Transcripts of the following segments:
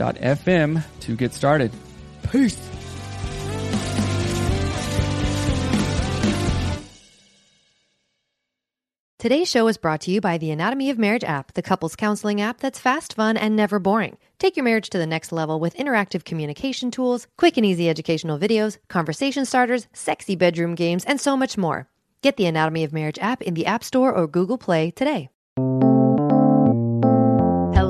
anchor.fm to get started. Peace. Today's show is brought to you by the Anatomy of Marriage app, the couples counseling app that's fast, fun, and never boring. Take your marriage to the next level with interactive communication tools, quick and easy educational videos, conversation starters, sexy bedroom games, and so much more. Get the Anatomy of Marriage app in the App Store or Google Play today.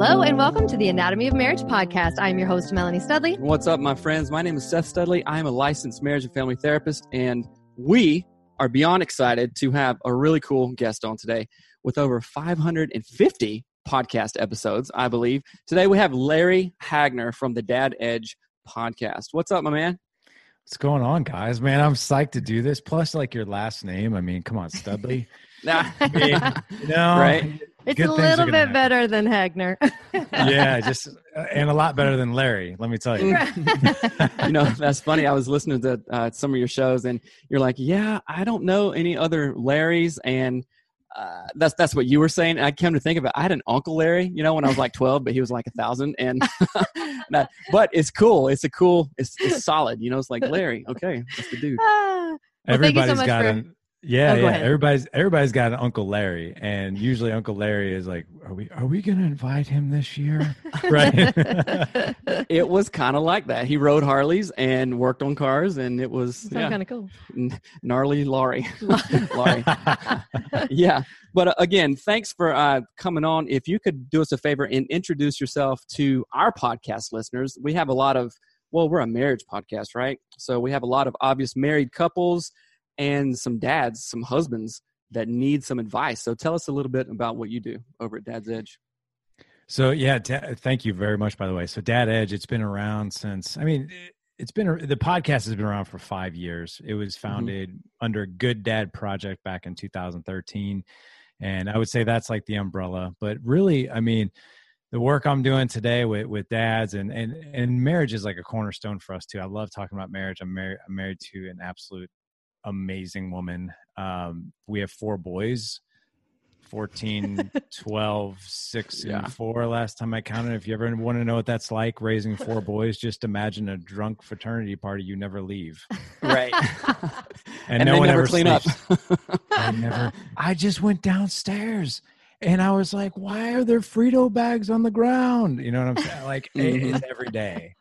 Hello, and welcome to the Anatomy of Marriage podcast. I'm your host, Melanie Studley. What's up, my friends? My name is Seth Studley. I am a licensed marriage and family therapist, and we are beyond excited to have a really cool guest on today with over 550 podcast episodes, I believe. Today we have Larry Hagner from the Dad Edge podcast. What's up, my man? What's going on, guys? Man, I'm psyched to do this. Plus, like your last name. I mean, come on, Studley. Nah. I mean, you know, Right. It's good a little bit happen. better than Hagner. Yeah, just uh, and a lot better than Larry. Let me tell you. you know, that's funny. I was listening to uh, some of your shows, and you're like, "Yeah, I don't know any other Larrys," and uh, that's that's what you were saying. And I came to think of it. I had an uncle Larry, you know, when I was like 12, but he was like a thousand. And not- but it's cool. It's a cool. It's, it's solid. You know, it's like Larry. Okay, that's the dude. Ah. Well, thank you so got for- an yeah, Oh, yeah. ahead. Everybody's everybody's got an Uncle Larry, and usually Uncle Larry is like, "Are we are we gonna invite him this year?" right? It was kind of like that. He rode Harleys and worked on cars, and it was Sounds yeah, kind of cool. n- gnarly Laurie. Laurie. yeah. But uh, again, thanks for uh, coming on. If you could do us a favor and introduce yourself to our podcast listeners, we have a lot of, well, we're a marriage podcast, right? So we have a lot of obvious married couples and some dads, some husbands that need some advice. So tell us a little bit about what you do over at Dad's Edge. So yeah, da- thank you very much. By the way, so Dad Edge, it's been around since. I mean, it- it's been the podcast has been around for five years. It was mm-hmm. founded under Good Dad Project back in 2013, and I would say that's like the umbrella. But really, I mean, the work I'm doing today with with dads and and and marriage is like a cornerstone for us too. I love talking about marriage. I'm married. I'm married to an absolute amazing woman. Um, we have four boys. 14 12 6 Yeah. and 4 last time i counted if you ever want to know what that's like raising four boys just imagine a drunk fraternity party you never leave Right. and, And no one ever clean up. I never. I just went downstairs and I was like, "Why are there Frito bags on the ground?" You know what I'm saying? Like it- Mhm. it's every day,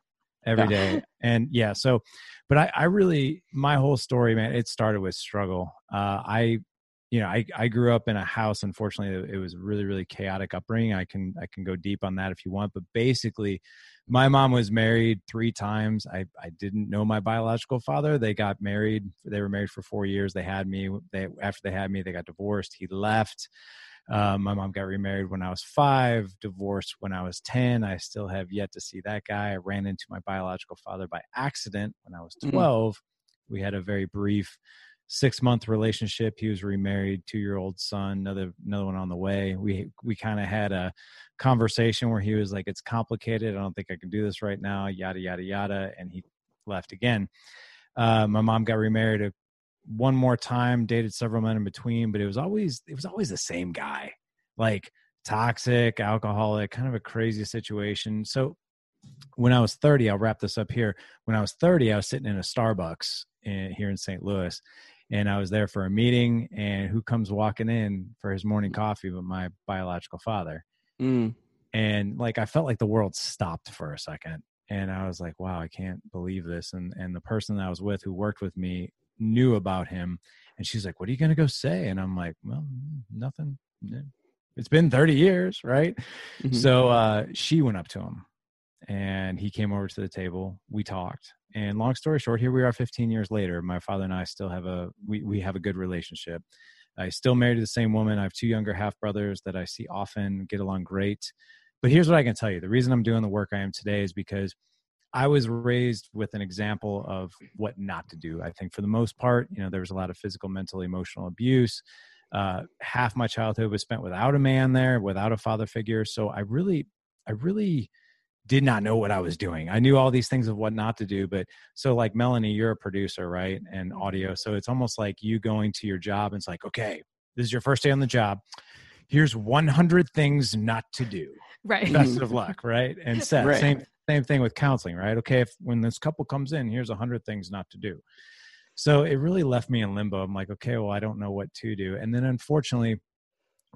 every Yeah. day, and yeah. So, but I, I really, my whole story, man, it started with struggle. Uh, I, you know, I, I grew up in a house. Unfortunately, it was really, really chaotic upbringing. I can, I can go deep on that if you want, but basically, my mom was married three times. I, I didn't know my biological father. They got married. They were married for four years. They had me. They after they had me, they got divorced. He left. Um, my mom got remarried when I was five, divorced when I was 10. I still have yet to see that guy. I ran into my biological father by accident when I was Mm. 12. We had a very brief six month relationship. He was remarried, two year old son, another another one on the way. We we kind of had a conversation where he was like, "It's complicated. I don't think I can do this right now." Yada yada yada, and he left again. Uh, my mom got remarried a, one more time, dated several men in between, but it was always it was always the same guy, like toxic, alcoholic, kind of a crazy situation. So when I was 30, I'll wrap this up here. When I was 30, I was sitting in a Starbucks in, here in St. Louis, and I was there for a meeting. And who comes walking in for his morning coffee but my biological father? Mm. And like I felt like the world stopped for a second, and I was like, "Wow, I can't believe this." And and the person that I was with, who worked with me, knew about him, and she's like, "What are you going to go say?" And I'm like, "Well, nothing." It's been 30 years, right? Mhm. So uh, she went up to him and he came over to the table. We talked. And long story short, here we are 15 years later. My father and I still have a we, we have a good relationship. I still married to the same woman. I have two younger half brothers that I see often, get along great. But here's what I can tell you. The reason I'm doing the work I am today is because I was raised with an example of what not to do. I think for the most part, you know, there was a lot of physical, mental, emotional abuse. Uh, half my childhood was spent without a man there, without a father figure. So I really, I really did not know what I was doing. I knew all these things of what not to do, but so like Melanie, you're a producer, right? And audio. So it's almost like you going to your job and it's like, okay, this is your first day on the job. Here's 100 things not to do. Right. Best of luck, right? And set. Right. Same same thing with counseling, right? Okay, if when this couple comes in, here's a 100 things not to do. So it really left me in limbo. I'm like, okay, well, I don't know what to do. And then unfortunately,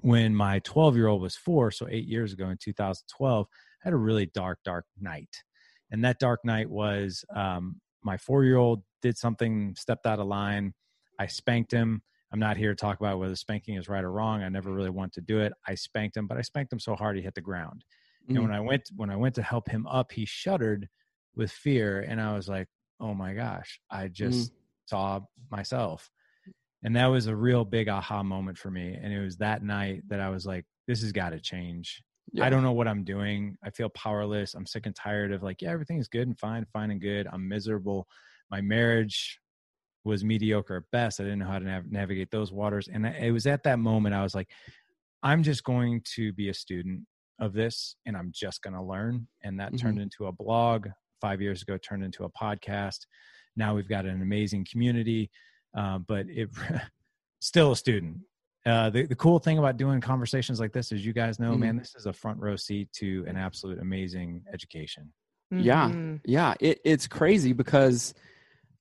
when my 12 year old was four, so eight years ago in 2012, I had a really dark, dark night. And that dark night was um, my four year old did something, stepped out of line. I spanked him. I'm not here to talk about whether spanking is right or wrong. I never really want to do it. I spanked him, but I spanked him so hard he hit the ground. Mhm. And when I went when I went to help him up, he shuddered with fear, and I was like, "Oh my gosh, I just saw myself." And that was a real big aha moment for me. And it was that night that I was like, "This has got to change." Yeah. I don't know what I'm doing. I feel powerless. I'm sick and tired of like, yeah, everything's good and fine, fine and good. I'm miserable. My marriage was mediocre at best. I didn't know how to nav- navigate those waters. And I- it was at that moment I was like, I'm just going to be a student of this and I'm just going to learn. And that turned into a blog five years ago, turned into a podcast. Now we've got an amazing community, uh, but it still a student. Uh, the, the cool thing about doing conversations like this is you guys know, Mhm. man, this is a front row seat to an absolute amazing education. Yeah. Mhm. Yeah, it, it's crazy because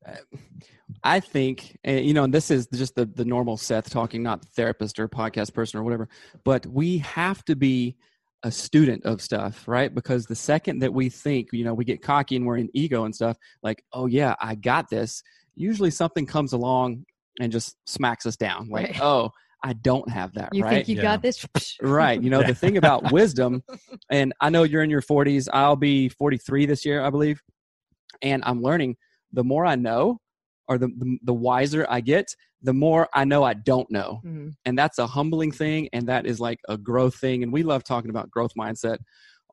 uh, I think, you know, and this is just the, the normal Seth talking, not therapist or podcast person or whatever, but we have to be a student of stuff, right? Because the second that we think, you know, we get cocky and we're in ego and stuff, like, oh, yeah, I got this, usually something comes along and just smacks us down. Like, Right. oh, I don't have that, You right? think you Yeah. got this? Right. You know, the thing about wisdom, and I know you're in your 40s, I'll be 43 this year, I believe. And I'm learning the more I know, or the, the, the wiser I get, the more I know I don't know. Mhm. And that's a humbling thing. And that is like a growth thing. And we love talking about growth mindset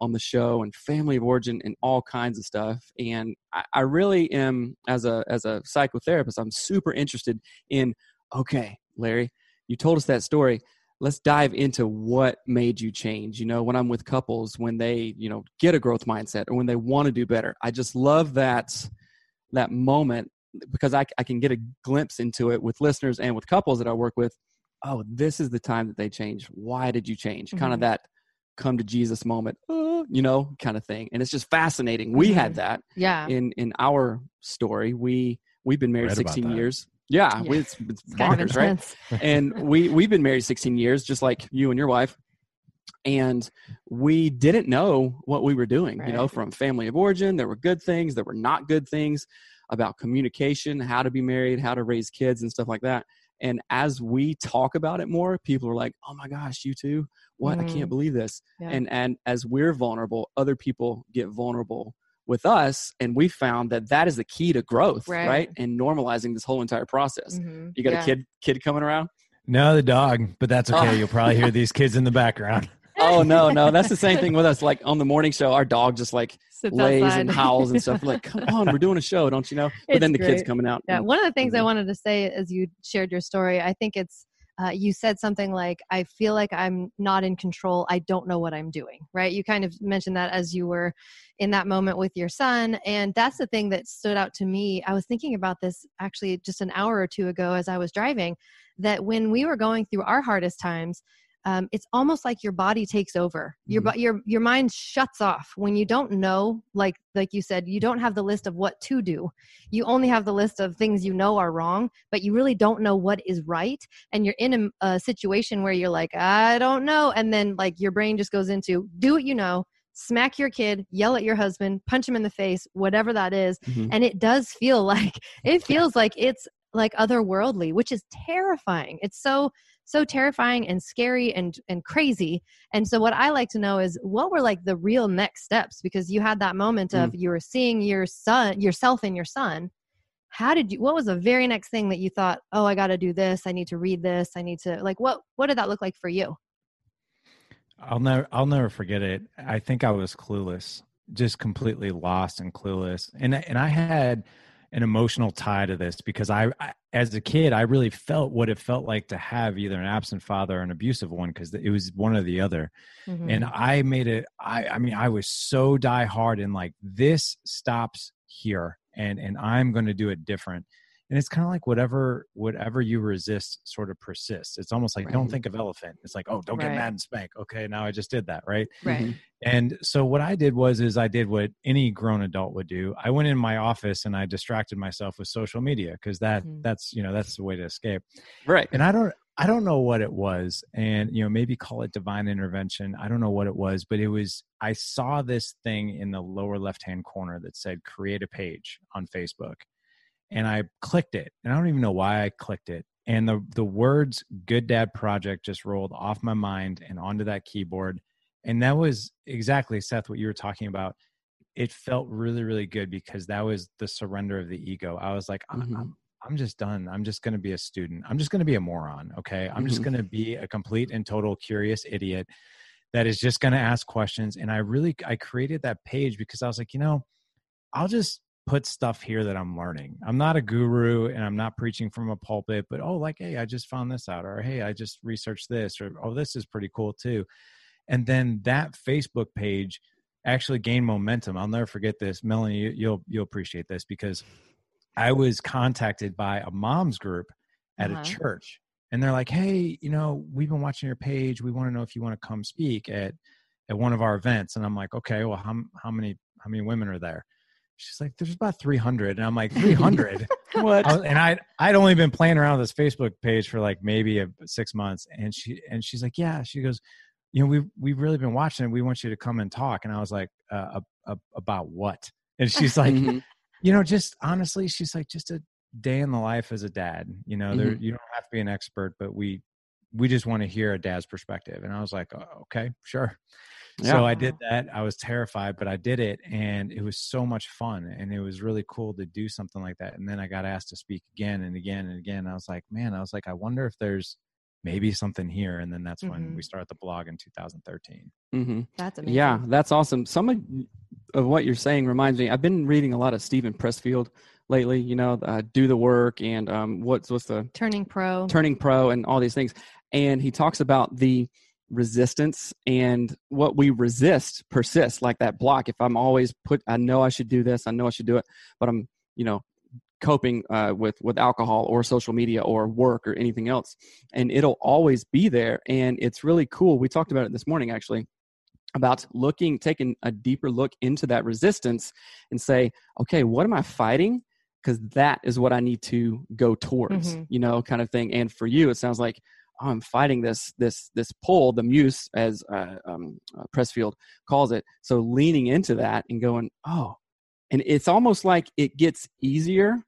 on the show and family of origin and all kinds of stuff. And I, I really am, as a, as a psychotherapist, I'm super interested in, okay, Larry, you told us that story let's dive into what made you change you know when i'm with couples when they you know get a growth mindset or when they want to do better i just love that that moment because I, I can get a glimpse into it with listeners and with couples that i work with oh this is the time that they change. Why did you change? Kind of mm-hmm. that come to jesus moment oh, you know kind of thing. And it's just fascinating. We had that Yeah. in in our story. We we've been married Read 16 years. Yeah, Yeah. we- it's, it's It's kind of bonkers, right? intense. and we we've been married 16 years just like you and your wife. And we didn't know what we were doing you know from family of origin. There were good things there were not good things about communication how to be married how to raise kids and stuff like that and as we talk about it more people are like oh my gosh you too what i Mhm. can't believe this Yeah. and and as we're vulnerable other people get vulnerable with us and we found that that is the key to growth right, Right. and normalizing this whole entire process Mhm. you got Yeah. a kid kid coming around No, the dog, but that's okay. Oh. You'll probably hear these kids in the background. Oh no, no, that's the same thing with us. Like on the morning show, our dog just like Sits lays outside. and howls and stuff. We're like, come on, we're doing a show, don't you know? But It's then the kid's coming out. Yeah, and- one of the things I wanted to say as you shared your story, I think it's uh, you said something like, I feel like I'm not in control. I don't know what I'm doing, right? You kind of mentioned that as you were in that moment with your son. And that's the thing that stood out to me. I was thinking about this actually just an hour or two ago as I was driving, that when we were going through our hardest times, um, it's almost like your body takes over. Your Mhm. your your mind shuts off when you don't know. Like like you said, you don't have the list of what to do. You only have the list of things you know are wrong, but you really don't know what is right. And you're in a, a situation where you're like, I don't know, and then like your brain just goes into do what you know. Smack your kid, yell at your husband, punch him in the face, whatever that is. Mhm. And it does feel like it feels like it's like otherworldly, which is terrifying. It's so so terrifying and scary and and crazy. And so what I like to know is what were like the real next steps because you had that moment of mm. you were seeing your son yourself and your son. How did you what was the very next thing that you thought, "Oh, I got to do this. I need to read this. I need to like what what did that look like for you?" I'll never I'll never forget it. I think I was clueless, just completely lost and clueless. And and I had an emotional tie to this because I, I as a kid I really felt what it felt like to have either an absent father or an abusive one because it was one or the other. Mhm. And I made it I I mean I was so die hard and like this stops here and and I'm going to do it different. And it's kind of like whatever whatever you resist sort of persists. It's almost like don't think of elephant. It's like, oh, don't get Right. mad and spank. Okay, now I just did that, right? right. Mhm. And so what I did was is I did what any grown adult would do. I went in my office and I distracted myself with social media because that Mhm. that's you know that's the way to escape. Right. And I don't I don't know what it was, and you know maybe call it divine intervention. I don't know what it was, but it was. I saw this thing in the lower left hand corner that said "Create a page" on Facebook, and I clicked it, and I don't even know why I clicked it. And the the words "Good Dad Project" just rolled off my mind and onto that keyboard, and that was exactly Seth what you were talking about. It felt really really good because that was the surrender of the ego. I was like, I'm, Mhm. I'm I'm just done. I'm just going to be a student. I'm just going to be a moron. Okay. I'm just Mhm. going to be a complete and total curious idiot that is just going to ask questions. And I really, I created that page because I was like, you know, I'll just put stuff here that I'm learning. I'm not a guru and I'm not preaching from a pulpit, but oh, like, hey, I just found this out, or hey, I just researched this, or oh, this is pretty cool too. And then that Facebook page actually gained momentum. I'll never forget this. Melanie, you, you'll you'll appreciate this because I was contacted by a mom's group at Uh-huh. a church, and they're like, "Hey, you know, we've been watching your page. We want to know if you want to come speak at at one of our events." And I'm like, "Okay, well, how how many how many women are there?" She's like, "There's about 300," and I'm like, "300." What? I was- and I I'd only been playing around with this Facebook page for like maybe a, six months, and she and she's like, yeah, she goes, you know, we've we've really been watching it. We want you to come and talk. And I was like, uh, a, about what? And she's like, Mhm. you know, just honestly, she's like, just a day in the life as a dad. You know, there Mm-hmm. you don't have to be an expert, but we we just want to hear a dad's perspective. And I was like, oh, okay, sure. Yeah. So I did that. I was terrified, but I did it, and it was so much fun, and it was really cool to do something like that. And then I got asked to speak again and again and again. I was like, man, I was like, I wonder if there's maybe something here. And then that's when Mhm. we started the blog in 2013. Mhm. That's amazing. Yeah, that's awesome. Some of, of what you're saying reminds me. I've been reading a lot of Steven Pressfield lately. You know, uh, do the work and um, what's what's the Turning pro. turning pro and all these things. And he talks about the resistance and what we resist persists like that block. If I'm always put, I know I should do this, I know I should do it, but I'm, you know, coping uh, with with alcohol or social media or work or anything else, and it'll always be there. And it's really cool. We talked about it this morning actually about looking, taking a deeper look into that resistance and say, okay, what am I fighting? Because that is what I need to go towards, Mhm. you know, kind of thing. And for you, it sounds like oh, I'm fighting this this this pull, the muse, as uh, um, uh, Pressfield calls it. So leaning into that and going, oh, and it's almost like it gets easier.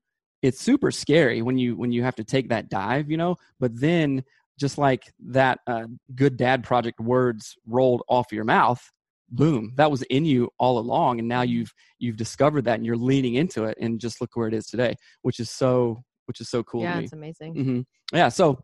It's super scary when you when you have to take that dive, you know. But then, just like that uh, good dad project words rolled off your mouth, boom, that was in you all along, and now you've you've discovered that and you're leaning into it, and just look where it is today, which is so which is so cool yeah, it's amazing. hmm Yeah. So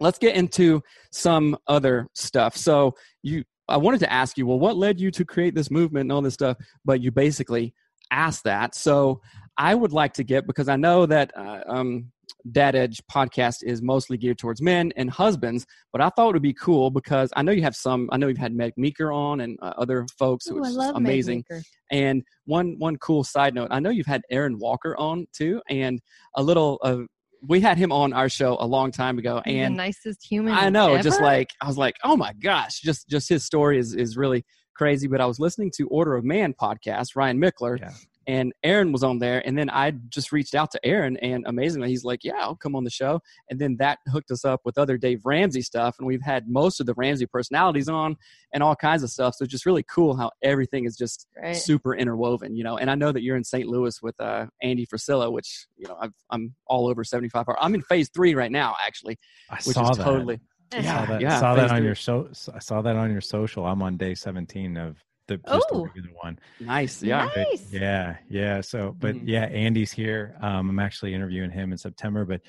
let's get into some other stuff. So you, I wanted to ask you, well, what led you to create this movement and all this stuff? But you basically asked that. So I would like to get because I know that uh, um, Dad Edge podcast is mostly geared towards men and husbands, but I thought it would be cool because I know you have some. I know you've had Meg Meeker on and uh, other folks, Ooh, is amazing. And one one cool side note, I know you've had Aaron Walker on too, and a little. Uh, we had him on our show a long time ago, He's the and nicest human. I know, just like I was like, oh my gosh, just just his story is is really crazy. But I was listening to Order of Man podcast, Ryan Michler, Yeah. And Aaron was on there, and then I just reached out to Aaron, and amazingly, he's like, yeah, I'll come on the show, and then that hooked us up with other Dave Ramsey stuff, and we've had most of the Ramsey personalities on, and all kinds of stuff. So it's just really cool how everything is just right. super interwoven, you know. And I know that you're in St. Louis with uh, Andy Frisella, which you know I've, I'm all over 75 Hard. I'm in phase three right now, actually, I which saw is that. totally I Yeah, saw that, yeah, saw that on three. your show. I saw that on your social. I'm on day 17 of the just the Oh. regular one. nice. Yeah, But yeah, yeah. So, but Mhm. yeah, Andy's here. Um, I'm actually interviewing him in September. But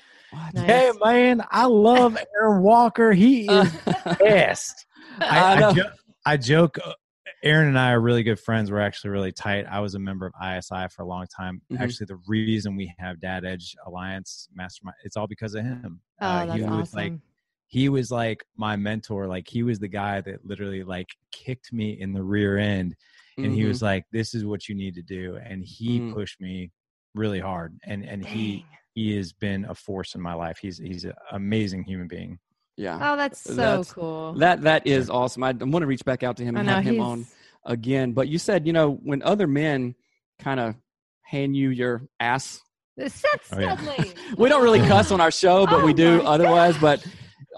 Nice. hey, man, I love Aaron Walker. He is best. I I, I, jo- I joke. uh, Aaron and I are really good friends. We're actually really tight. I was a member of ISI for a long time. Mhm. Actually, the reason we have Dad Edge Alliance Mastermind, it's all because of him. Oh, Uh, that's he awesome. like he was like my mentor. Like he was the guy that literally like kicked me in the rear end, and he Mhm. was like, "This is what you need to do," and he Mm. pushed me really hard. And and he Dang. he has been a force in my life. He's he's an amazing human being. yeah. Oh, that's so That's- cool. That that is awesome. I, want to reach back out to him and know have him he's on again. But you said, you know, when other men kind of hand you your ass, Seth Oh, yeah. We don't really cuss on our show, but Oh we do my otherwise. But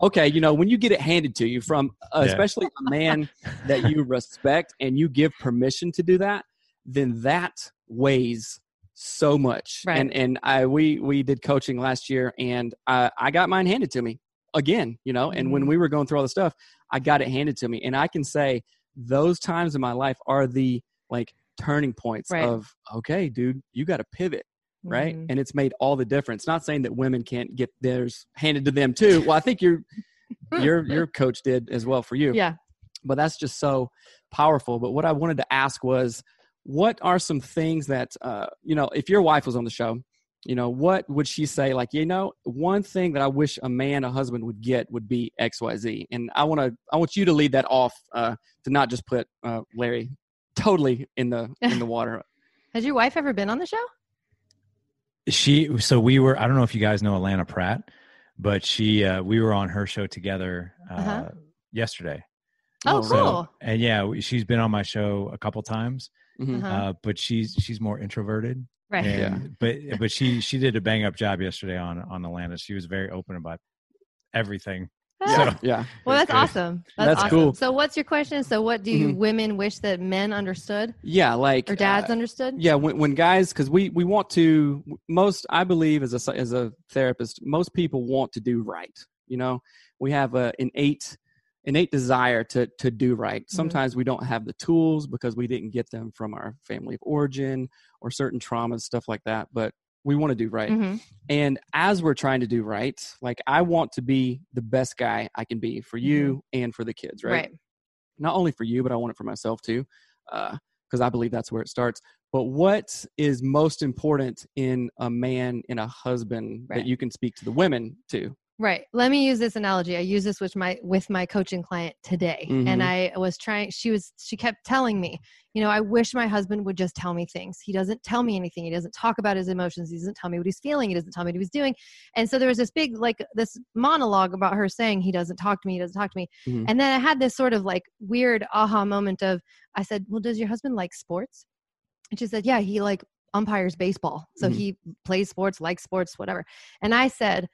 okay, you know, when you get it handed to you from, uh, Yeah. especially a man that you respect and you give permission to do that, then that weighs so much. Right. And and I we we did coaching last year, and I I got mine handed to me again. You know, and when Mhm. we were going through all the stuff, I got it handed to me, and I can say those times in my life are the like turning points Right. of okay, dude, you got to pivot right? Mhm. And it's made all the difference. Not saying that women can't get theirs handed to them too. Well, I think your your your coach did as well for you. Yeah. But that's just so powerful. But what I wanted to ask was, what are some things that uh, you know, if your wife was on the show, you know, what would she say? Like, you know, one thing that I wish a man, a husband would get would be X, Y, Z. And I want to, I want you to lead that off uh, to not just put uh, Larry totally in the in the water. Has your wife ever been on the show? She so we were i don't know if you guys know alana pratt but she uh we were on her show together uh Uh-huh. yesterday Oh, Oh, cool. and yeah she's been on my show a couple times Mhm. Uh-huh. uh but she's she's more introverted right. and, Yeah. but but she she did a bang up job yesterday on on alana she was very open about everything Yeah, So- yeah. Well, that's Good. awesome. That's, That's awesome. cool. So, what's your question? So, what do you Mhm. women wish that men understood Yeah, like or dads uh, understood? yeah when, when guys because we we want to most i believe as a as a therapist most people want to do right you know we have a innate innate desire to to do right sometimes we don't have the tools because we didn't get them from our family of origin or certain traumas stuff like that but we want to do right Mhm. and as we're trying to do right like i want to be the best guy i can be for you and for the kids right Right. not only for you, but I want it for myself too, because I believe that's where it starts. But what is most important in a man, in a husband, Right. that you can speak to the women to? Right. Let me use this analogy. I use this with my with my coaching client today. Mhm. And I was trying she was she kept telling me, you know, I wish my husband would just tell me things. He doesn't tell me anything. He doesn't talk about his emotions. He doesn't tell me what he's feeling. He doesn't tell me what he's doing. And so there was this big like this monologue about her saying he doesn't talk to me, he doesn't talk to me. Mhm. And then I had this sort of like weird aha moment of I said, "Well, does your husband like sports?" And she said, "Yeah, he like umpires baseball. So Mhm. he plays sports, likes sports, whatever." And I said,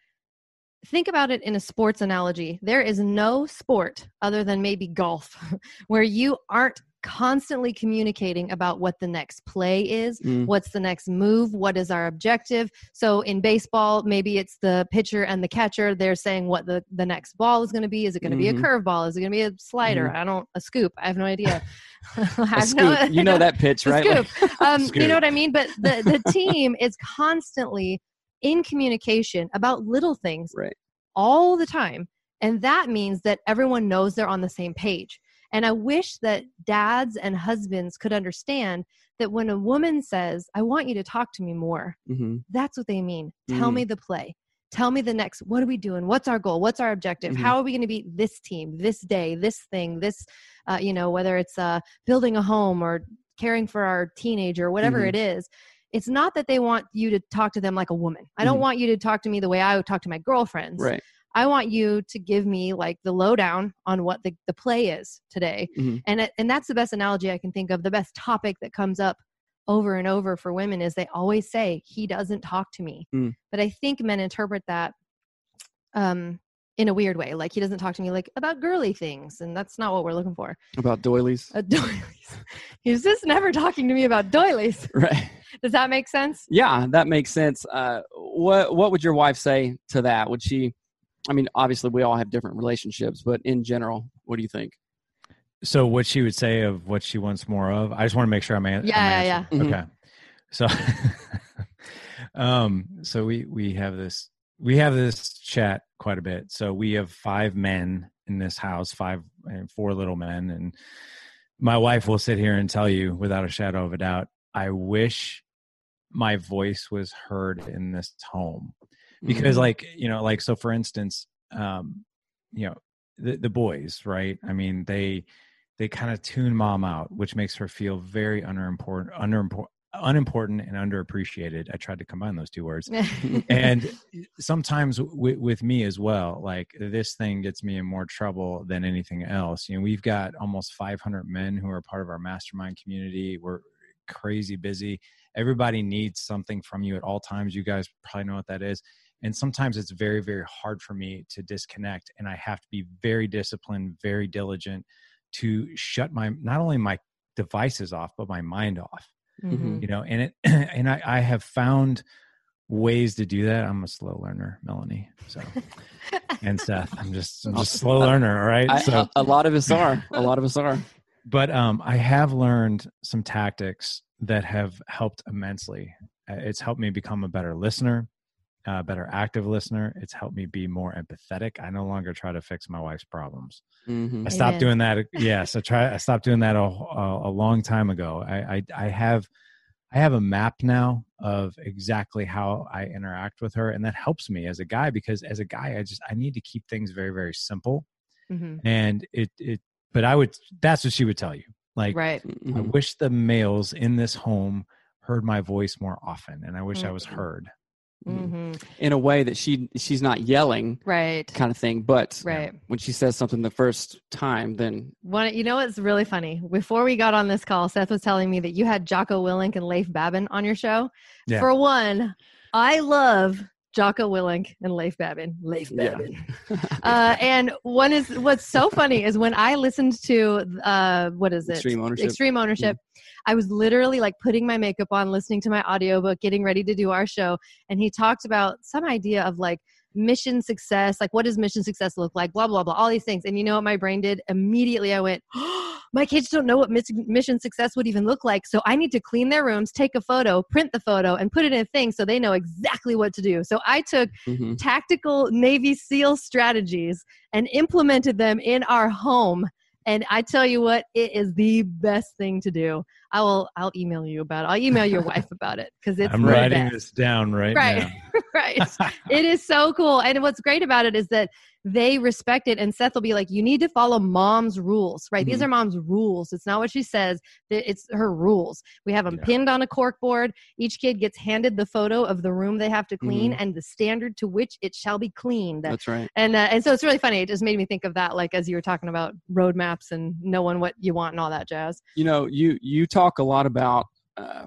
think about it in a sports analogy. There is no sport other than maybe golf where you aren't constantly communicating about what the next play is, Mm. what's the next move, what is our objective. So in baseball, maybe it's the pitcher and the catcher. They're saying what the, the next ball is going to be. Is it going to be a Mhm. curveball? Is it going to be a slider? I don't, a scoop. I have no idea. Have no- you know that pitch, right? scoop. Um, you know what I mean? But the, the team is constantly in communication about little things Right. all the time. And that means that everyone knows they're on the same page. And I wish that dads and husbands could understand that when a woman says, I want you to talk to me more, hmm that's what they mean. Tell Mm. me the play. tell me the next what are we doing what's our goal what's our objective Mhm. how are we going to beat this team this day this thing this uh, you know whether it's uh, building a home or caring for our teenager whatever Mhm. it is it's not that they want you to talk to them like a woman i don't Mhm. want you to talk to me the way i would talk to my girlfriends Right. i want you to give me like the lowdown on what the, the play is today Mhm. and it, and that's the best analogy i can think of the best topic that comes up over and over for women is they always say he doesn't talk to me Mm. but i think men interpret that um in a weird way like he doesn't talk to me like about girly things and that's not what we're looking for About doilies. uh, doilies he's just never talking to me about doilies Right. does that make sense Yeah, that makes sense. Uh, what What would your wife say to that? Would she? I mean, obviously, we all have different relationships, but in general, what do you think? So what she would say of what she wants more of? I just want to make sure I'm, an- I'm Yeah, yeah, answering. yeah. Okay. So, um, so we we have this we have this chat quite a bit. So we have five men in this house, five and four little men, and my wife will sit here and tell you without a shadow of a doubt, I wish my voice was heard in this home because Mhm. like you know like so for instance um you know the the boys right i mean they they kind of tune mom out which makes her feel very underimportant underimportant unimportant and underappreciated i tried to combine those two words. And eh, sometimes w- with me as well like this thing gets me in more trouble than anything else. You know we've got almost 500 men who are part of our mastermind community. We're crazy busy. Everybody needs something from you at all times. You guys probably know what that is. And sometimes it's very very hard for me to disconnect and i have to be very disciplined very diligent to shut my not only my devices off but my mind off Mhm. you know and it and i i have found ways to do that i'm a slow learner melanie so and seth i'm just i'm just a slow learner all right I, so a, a lot of us are. A lot of us are. but um i have learned some tactics that have helped immensely Uh, it's helped me become a better listener a better active listener it's helped me be more empathetic i no longer try to fix my wife's problems Mhm. I stopped Amen. doing that. Yes, I try. I stopped doing that a, a, a long time ago. I, I I have I have a map now of exactly how I interact with her, and that helps me as a guy because as a guy, I just I need to keep things very very simple. Mhm. And it it. But I would. That's what she would tell you. Like right I Mhm. wish the males in this home heard my voice more often, and I wish I was Mhm. heard. Mhm. Mhm. In a way that she she's not yelling, right kind of thing. But right when she says something the first time, then One, you know what's really funny? Before we got on this call, Seth was telling me that you had Jocko Willink and Leif Babin on your show. Yeah. For one, I love Jocko Willink and Leif Babin. Leif Yeah. Uh, and one is what's so funny is when I listened to uh, what is it? Extreme ownership. Extreme ownership. I was literally like putting my makeup on, listening to my audiobook, getting ready to do our show, and he talked about some idea of like mission success, like what does mission success look like, blah blah blah, all these things. And you know what my brain did? Immediately, I went. My kids don't know what mission success would even look like. So I need to clean their rooms, take a photo, print the photo, and put it in a thing so they know exactly what to do. So I took Mhm. tactical Navy SEAL strategies and implemented them in our home. And I tell you what, it is the best thing to do. I will. I'll email you about it. I'll email your wife about it because it's I'm writing this down right, Right. now. right. It is so cool. And what's great about it is that they respect it. And Seth will be like, you need to follow mom's rules, right? These Mhm. are mom's rules. It's not what she says, it's her rules. We have them Yeah. pinned on a cork board. Each kid gets handed the photo of the room they have to clean and the standard to which it shall be cleaned. That's right. and uh, and so it's really funny. It just made me think of that, like as you were talking about roadmaps and knowing what you want and all that jazz. you know you you talk a lot about uh,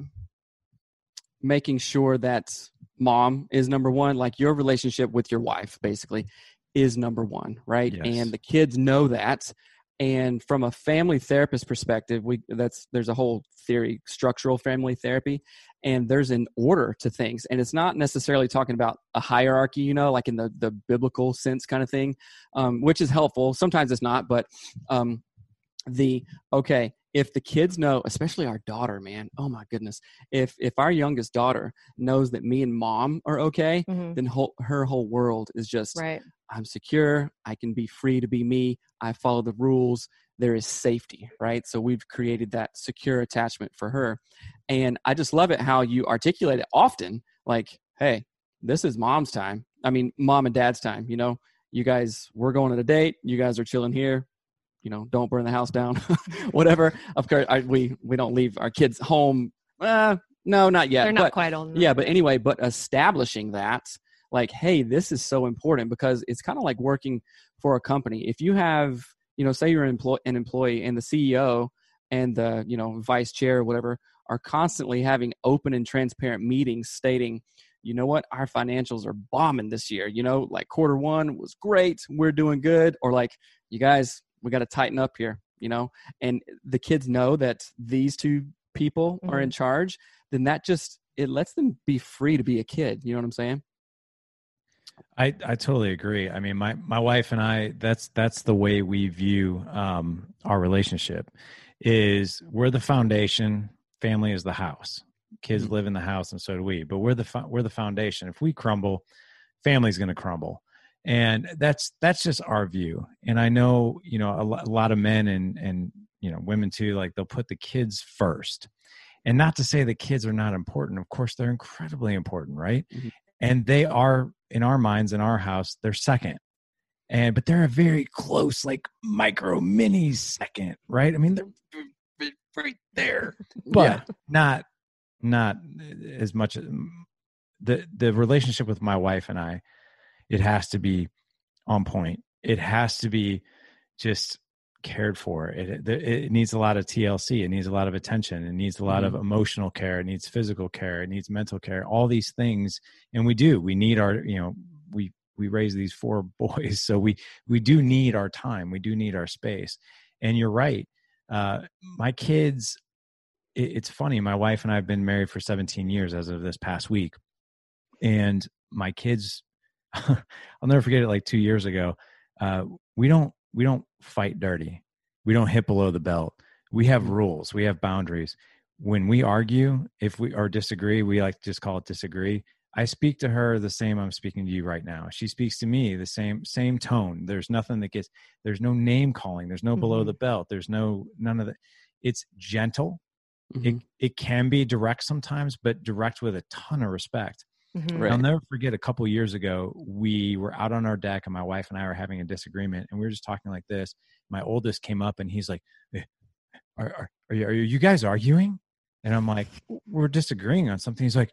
making sure that mom is number one like your relationship with your wife basically is number one right? Yes. and the kids know that. And from a family therapist perspective we that's there's a whole theory structural family therapy and there's an order to things. And it's not necessarily talking about a hierarchy you know like in the the biblical sense kind of thing um, which is helpful. Sometimes it's not but um, the okay if the kids know especially our daughter man oh my goodness if if our youngest daughter knows that me and mom are okay Mhm. then whole, her whole world is just Right. i'm secure i can be free to be me i follow the rules there is safety right so we've created that secure attachment for her and i just love it how you articulate it often like hey this is mom's time I mean, mom and dad's time. You know, you guys, we're going on a date. You guys are chilling here. You know, don't burn the house down. Whatever. Of course, I, we we don't leave our kids home. Uh, no, not yet. They're not but, quite old enough. Yeah, but anyway, but establishing that, like, hey, this is so important because it's kind of like working for a company. If you have, you know, say you're an, an employee and the CEO and the, you know, vice chair or whatever are constantly having open and transparent meetings stating, you know what, our financials are bombing this year. You know, like quarter one was great, we're doing good, or like, you guys, we got to tighten up here. You know, and the kids know that these two people are in charge, then that just it lets them be free to be a kid. You know what I'm saying? I, I totally agree. I mean, my, my wife and I, that's, that's the way we view um, our relationship is we're the foundation. Family is the house. Kids Mhm. live in the house and so do we, but we're the, fo- we're the foundation. If we crumble, family's going to crumble. And that's, that's just our view. And I know, you know, a, lo- a lot of men and, and, you know, women too, like they'll put the kids first and not to say the kids are not important. Of course, they're incredibly important, right? Mhm. And they are in our minds, in our house, they're second. And but they're a very close, like micro mini second, right? I mean, they're right there, but Yeah. not not as much. The the relationship with my wife and I, it has to be on point. It has to be just cared for. It, it it needs a lot of TLC. It needs a lot of attention. It needs a lot of emotional care. It needs physical care. It needs mental care. All these things, and we do. We need our. You know, we we raise these four boys, so we we do need our time. We do need our space. And you're right. Uh, my kids. It, it's funny. My wife and I have been married for 17 years as of this past week, and my kids. I'll never forget it. Like two years ago, uh, we don't we don't fight dirty. We don't hit below the belt. We have rules. We have boundaries. When we argue, if we or disagree, we like to just call it disagree. I speak to her the same I'm speaking to you right now. She speaks to me the same same tone. There's nothing that gets there's no name calling. There's no below Mhm. the belt. There's no none of that. It's gentle. Mhm. It it can be direct sometimes, but direct with a ton of respect. Mhm. Right. I'll never forget a couple years ago, we were out on our deck and my wife and I were having a disagreement and we were just talking like this. My oldest came up and he's like, "Eh, are, are, are, you, are you guys arguing? And I'm like, we're disagreeing on something. He's like,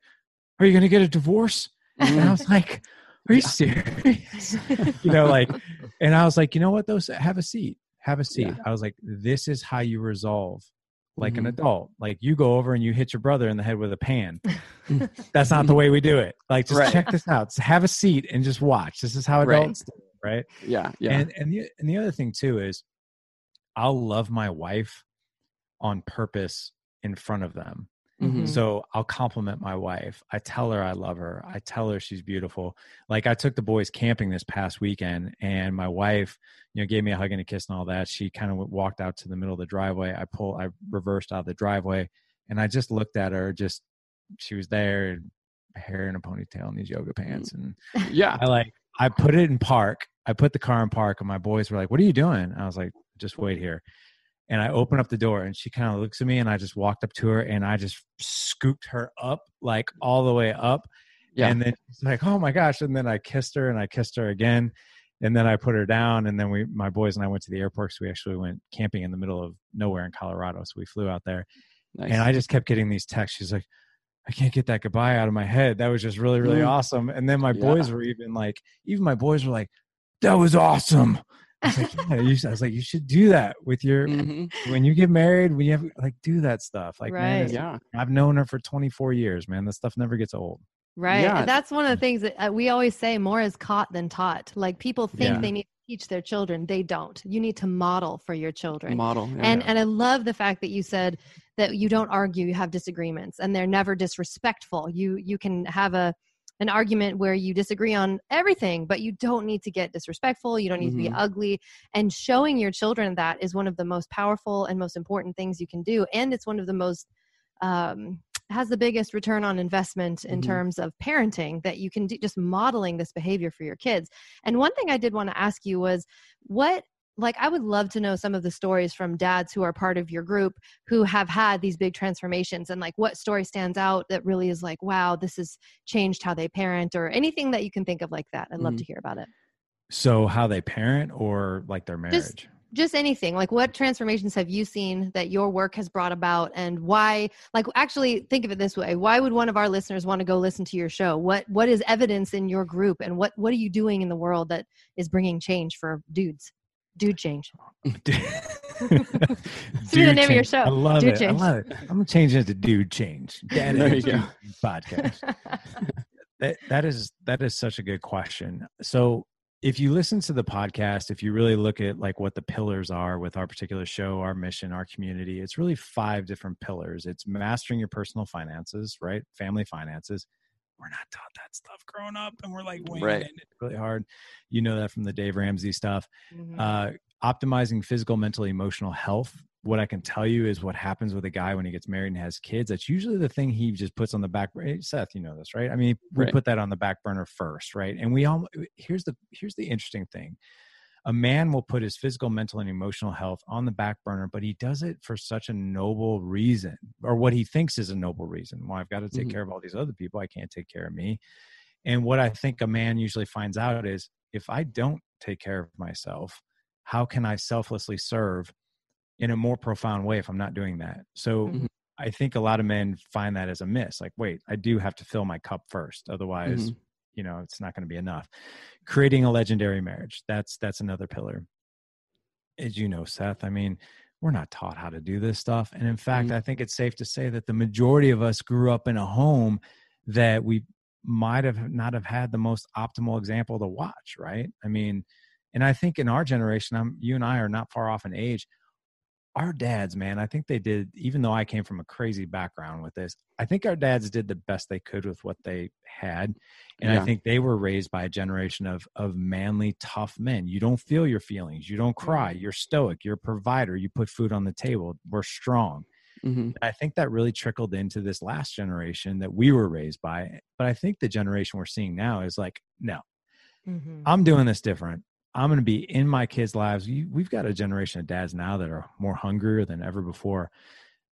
are you going to get a divorce? And I was like, are you serious? you know, like, and I was like, you know what, though? Have a seat. Have a seat. Yeah. I was like, this is how you resolve like an Mhm. adult. Like you go over and you hit your brother in the head with a pan. That's not the way we do it. Like just Right. check this out. Just have a seat and just watch. This is how Right. adults do it, right? Yeah. Yeah. And and the and the other thing too is I'll love my wife on purpose in front of them. Mhm. So I'll compliment my wife. I tell her I love her. I tell her she's beautiful. Like I took the boys camping this past weekend, and my wife, you know, gave me a hug and a kiss and all that. She kind of walked out to the middle of the driveway. I pull, I reversed out of the driveway, and I just looked at her. Just she was there, hair in a ponytail and these yoga pants, and yeah. I like I put it in park. I put the car in park, and my boys were like, "What are you doing?" I was like, "Just wait here." And I opened up the door, and she kind of looks at me, and I just walked up to her, and I just scooped her up, like all the way up. Yeah. And then she's like, "Oh my gosh!" And then I kissed her, and I kissed her again, and then I put her down, and then we, my boys and I went to the airport. So we actually went camping in the middle of nowhere in Colorado. So we flew out there, Nice. and I just kept getting these texts. She's like, I can't get that goodbye out of my head. That was just really, really Mm. awesome. And then my Yeah. boys were even like, even my boys were like, that was awesome. I was like, yeah, you, I was like, you should do that with your, Mhm. when you get married, when you have like, do that stuff. Like, Right. it's- Yeah. I've known her for 24 years, man. This stuff never gets old. Right. Yeah. That's one of the things that uh, we always say more is caught than taught. Like people think Yeah. they need to teach their children. They don't. You need to model for your children. Model. Yeah. And and I love the fact that you said that you don't argue, you have disagreements and they're never disrespectful. You you can have a an argument where you disagree on everything, but you don't need to get disrespectful. You don't need to be Mhm. ugly. And showing your children that is one of the most powerful and most important things you can do. And it's one of the most um, has the biggest return on investment in Mhm. terms of parenting that you can do just modeling this behavior for your kids. And one thing I did want to ask you was what like I would love to know some of the stories from dads who are part of your group who have had these big transformations and like what story stands out that really is like, wow, this has changed how they parent or anything that you can think of like that. I'd love Mhm. to hear about it. So how they parent or like their marriage? Just- Just anything. Like what transformations have you seen that your work has brought about and why like actually think of it this way. Why would one of our listeners want to go listen to your show? What what is evidence in your group and what what are you doing in the world that is bringing change for dudes? Dude change. Dude the name of your show. I love Dude it. change. I love it. I'm gonna change it to dude change. Dad There you go. Podcast. That that is that is such a good question. So if you listen to the podcast, if you really look at like what the pillars are with our particular show, our mission, our community, it's really five different pillars. It's mastering your personal finances, right? Family finances. We're not taught that stuff growing up, and we're like winging Right. it really hard. You know that from the Dave Ramsey stuff Mhm. uh, optimizing physical, mental, emotional health. What I can tell you is what happens with a guy when he gets married and has kids. That's usually the thing he just puts on the back. Hey, Seth, you know this, right? I mean, we Right. put that on the back burner first, right? And we all here's the here's the interesting thing. A man will put his physical, mental, and emotional health on the back burner, but he does it for such a noble reason, or what he thinks is a noble reason. Well, I've got to take Mhm. care of all these other people. I can't take care of me. And what I think a man usually finds out is if I don't take care of myself, how can I selflessly serve in a more profound way if I'm not doing that? So Mhm. I think a lot of men find that as a miss. Like, wait, I do have to fill my cup first. Otherwise, Mhm. You know, it's not going to be enough. Creating a legendary marriage. That's that's another pillar. As you know, Seth, I mean, we're not taught how to do this stuff. And in fact, Mhm. I think it's safe to say that the majority of us grew up in a home that we might have not have had the most optimal example to watch, right? I mean, and I think in our generation, I'm you and I are not far off in age. Our dads, man, I think they did, even though I came from a crazy background with this, I think our dads did the best they could with what they had. And Yeah. I think they were raised by a generation of of manly, tough men. You don't feel your feelings, you don't cry, you're stoic, you're a provider, you put food on the table, we're strong. Mhm. I think that really trickled into this last generation that we were raised by. But I think the generation we're seeing now is like, no, Mhm. I'm doing this different. I'm going to be in my kids' lives. We've got a generation of dads now that are more hungrier than ever before.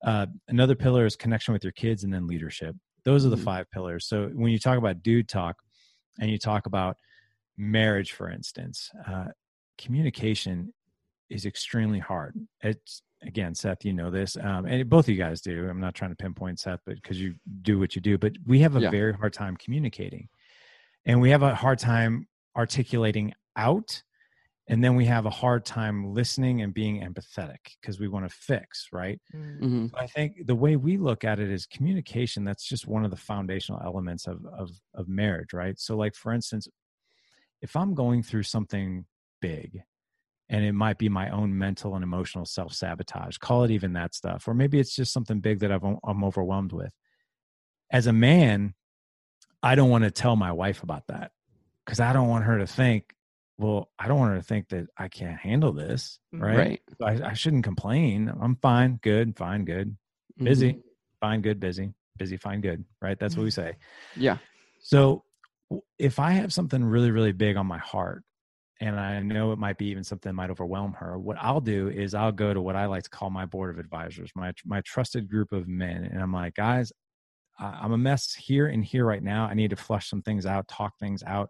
Uh, another pillar is connection with your kids and then leadership. Those are the Mhm. five pillars. So when you talk about dude talk and you talk about marriage, for instance, uh, communication is extremely hard. It's again, Seth, you know this, um, and both of you guys do. I'm not trying to pinpoint Seth, but because you do what you do, but we have a Yeah. very hard time communicating, and we have a hard time articulating out, and then we have a hard time listening and being empathetic because we want to fix, right? Mm. Mhm. I think the way we look at it is communication. That's just one of the foundational elements of of of marriage, right? So, like for instance, if I'm going through something big, and it might be my own mental and emotional self sabotage, call it even that stuff, or maybe it's just something big that I've, I'm overwhelmed with. As a man, I don't want to tell my wife about that because I don't want her to think, well, I don't want her to think that I can't handle this, Mhm. right? Right. So I, I shouldn't complain. I'm fine, good, fine, good, busy, Mhm. fine, good, busy, busy, fine, good, right? That's what we say. Yeah. So if I have something really, really big on my heart, and I know it might be even something that might overwhelm her, what I'll do is I'll go to what I like to call my board of advisors, my my trusted group of men, and I'm like, guys, I'm a mess here and here right now. I need to flush some things out, talk things out,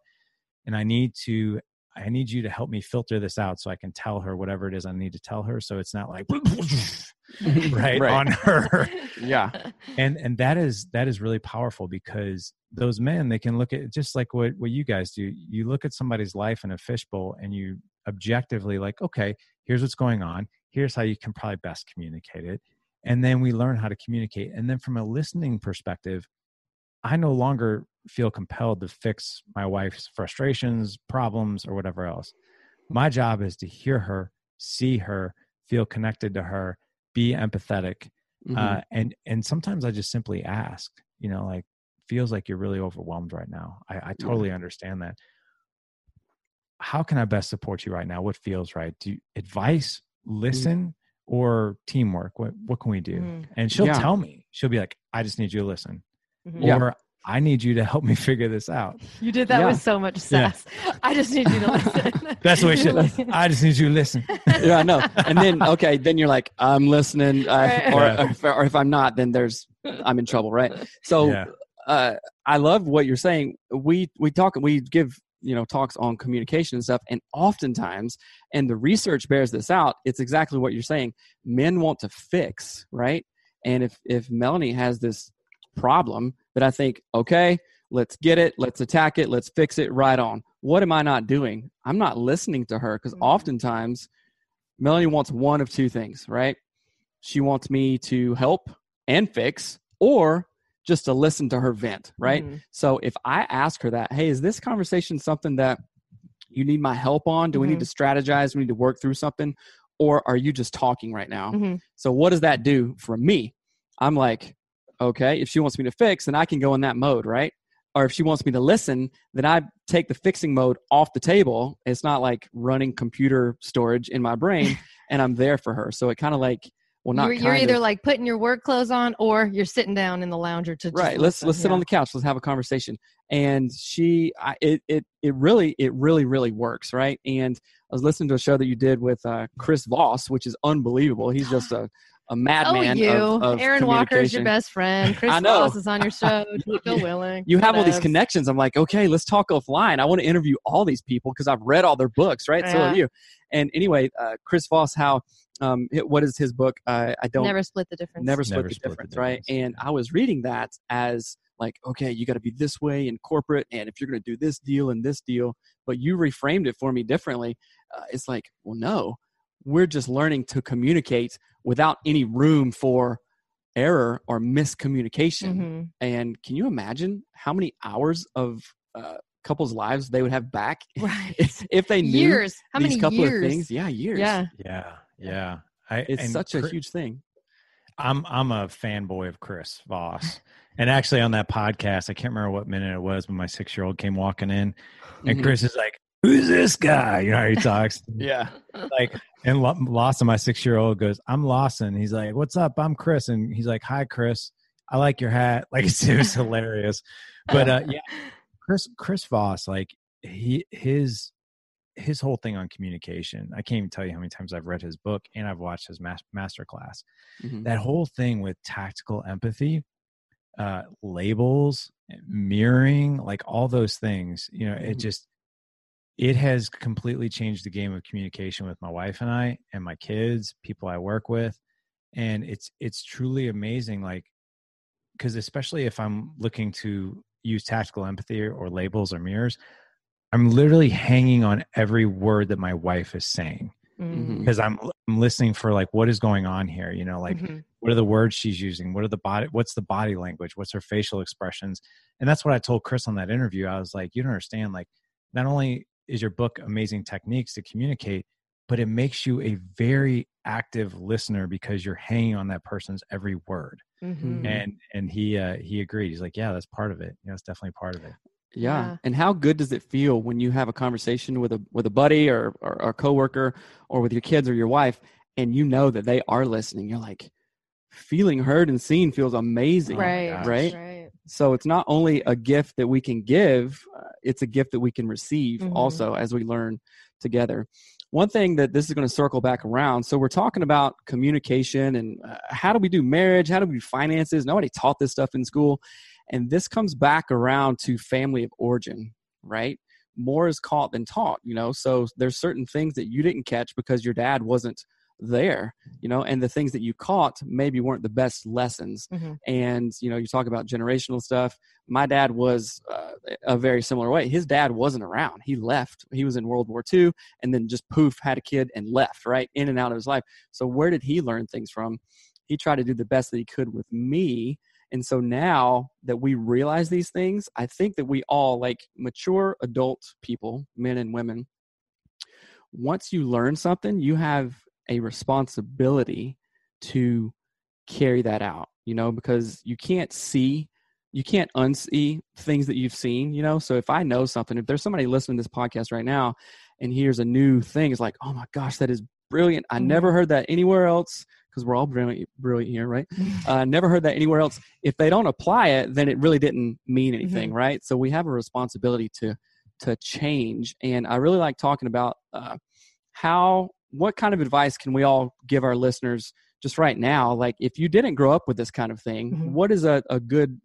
and I need to. I need you to help me filter this out so I can tell her whatever it is I need to tell her. So it's not like right, on her Yeah. and and that is that is really powerful because those men they can look at just like what what you guys do you look at somebody's life in a fishbowl and you objectively like okay here's what's going on here's how you can probably best communicate it and then we learn how to communicate and then from a listening perspective i no longer feel compelled to fix my wife's frustrations problems or whatever else my job is to hear her see her feel connected to her be empathetic Mhm. uh, and and sometimes I just simply ask, you know, like feels like you're really overwhelmed right now. I, I totally understand that. How can I best support you right now? What feels right? Do you, advice, listen, or teamwork? What what can we do? Mhm. And she'll Yeah. tell me. She'll be like, I just need you to listen. Yeah. or I need you to help me figure this out. You did that Yeah. with so much sass. I just need you to listen. That's what we should. I just need you to listen. yeah, I know. And then okay, then you're like, I'm listening, uh, or, Yeah. if, or if I'm not, then there's I'm in trouble, right? So Yeah. uh, I love what you're saying. We we talk, we give you know talks on communication and stuff, and oftentimes, and the research bears this out. It's exactly what you're saying. Men want to fix, right? And if if Melanie has this problem, that I think, okay, let's get it, let's attack it, let's fix it right on. What am I not doing? I'm not listening to her because Mhm. oftentimes Melanie wants one of two things, right? She wants me to help and fix, or just to listen to her vent, right? Mhm. So if I ask her that, hey, is this conversation something that you need my help on? Do we need to strategize? We need to work through something? Or are you just talking right now? Mhm. So what does that do for me? I'm like, okay, if she wants me to fix, then I can go in that mode, right? Or if she wants me to listen, then I take the fixing mode off the table. It's not like running computer storage in my brain and I'm there for her. So it kind of like, well, not You're, you're either of- like putting your work clothes on or you're sitting down in the lounger to right let's listen. let's sit Yeah. on the couch let's have a conversation and she I, it, it it really it really really works right and i was listening to a show that you did with uh, chris voss which is unbelievable he's just a, a madman. Oh, you. of, of Aaron Walker is your best friend. Chris I know. Voss is on your show. Phil Willing. you have all these connections i'm like okay let's talk offline i want to interview all these people because i've read all their books right so Yeah. have you and anyway uh, chris voss how um, hi- what is his book uh, i don't Never split the difference. never split Never the split the difference, right? And I was reading that as like, okay, you got to be this way in corporate, and if you're going to do this deal and this deal, but you reframed it for me differently. Uh, it's like, well, no, we're just learning to communicate without any room for error or miscommunication. Mhm. And can you imagine how many hours of uh, couples' lives they would have back Right. if, if they knew years. How these many couple years? of things? Yeah, years. Yeah. Yeah, yeah. I, it's such a Chris- huge thing. I'm I'm a fanboy of Chris Voss, and actually on that podcast, I can't remember what minute it was when my six year old came walking in, and Mhm. Chris is like, "Who's this guy?" You know how he talks, Yeah. like, and Lawson, my six year old, goes, "I'm Lawson." He's like, "What's up? I'm Chris," and he's like, "Hi, Chris. I like your hat." Like it's, it was hilarious, but uh, yeah, Chris Chris Voss, like he his his whole thing on communication. I can't even tell you how many times I've read his book and I've watched his mas- master class. Mhm. That whole thing with tactical empathy, uh, labels, mirroring, like all those things, you know, it Mhm. just it has completely changed the game of communication with my wife and I and my kids, people I work with, and it's it's truly amazing. Like, because especially if I'm looking to use tactical empathy or labels or mirrors, I'm literally hanging on every word that my wife is saying Mhm. because I'm I'm listening for like what is going on here. You know, like Mhm. what are the words she's using? What are the body? What's the body language? What's her facial expressions? And that's what I told Chris on that interview. I was like, you don't understand. Like, not only is your book amazing techniques to communicate, but it makes you a very active listener because you're hanging on that person's every word. Mhm. And and he uh, he agreed. He's like, yeah, that's part of it. You know, it's definitely part of it. Yeah. Yeah. And how good does it feel when you have a conversation with a with a buddy or, or or a coworker or with your kids or your wife and you know that they are listening? You're like feeling heard and seen feels amazing. Oh right. gosh. Right? Right. So it's not only a gift that we can give, uh, it's a gift that we can receive Mhm. also as we learn together. One thing that this is going to circle back around. So we're talking about communication and uh, how do we do marriage? How do we do finances? Nobody taught this stuff in school. And this comes back around to family of origin, right? More is caught than taught, you know. So there's certain things that you didn't catch because your dad wasn't there, you know, and the things that you caught maybe weren't the best lessons. Mhm. And, you know, you talk about generational stuff. My dad was uh, a very similar way. His dad wasn't around. He left. He was in World War II and then just poof, had a kid and left, right? In and out of his life. So where did he learn things from? He tried to do the best that he could with me. And so now that we realize these things, I think that we all, like mature adult people, men and women, once you learn something, you have a responsibility to carry that out, you know, because you can't see, you can't unsee things that you've seen, you know. So if I know something, if there's somebody listening to this podcast right now and hears a new thing, it's like, oh my gosh, that is brilliant. I Mhm. never heard that anywhere else because we're all brilliant, brilliant here, right? Uh, never heard that anywhere else. If they don't apply it, then it really didn't mean anything, Mm-hmm. right? So we have a responsibility to to change. And I really like talking about uh, how what kind of advice can we all give our listeners just right now? Like, if you didn't grow up with this kind of thing, Mhm. what is a, a good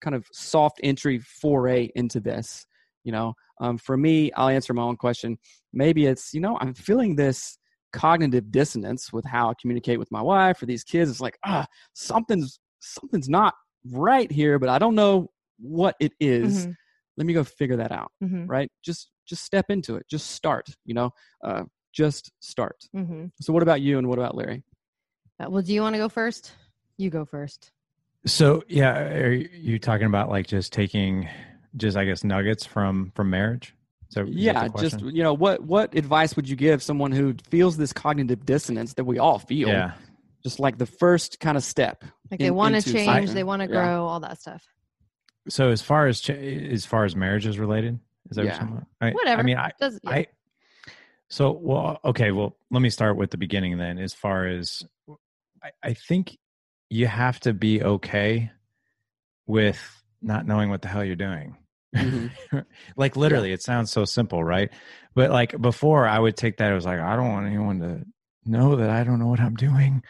kind of soft entry foray into this? You know, um, for me, I'll answer my own question. Maybe it's, you know, I'm feeling this cognitive dissonance with how I communicate with my wife or these kids. It's like, ah, something's something's not right here, but I don't know what it is. Mhm. Let me go figure that out. Mhm. Right? Just just step into it. Just start. You know, uh, just start. Mhm. So, what about you, and what about Larry? Uh, Well, do you want to go first? You go first. So yeah, are you talking about like just taking just I guess nuggets from from marriage? So is that the Yeah, just you know, what what advice would you give someone who feels this cognitive dissonance that we all feel? yeah. Just like the first kind of step. Like they in- want to change, something. they want to Yeah. grow, all that stuff. So as far as ch- as far as marriage is related, is that Yeah. what you're talking about? I, Whatever. I mean, I Does yeah. I so well okay well let me start with the beginning then as far as I, I think you have to be okay with not knowing what the hell you're doing Mhm. like literally it sounds so simple right but like before i would take that It was like i don't want anyone to know that i don't know what i'm doing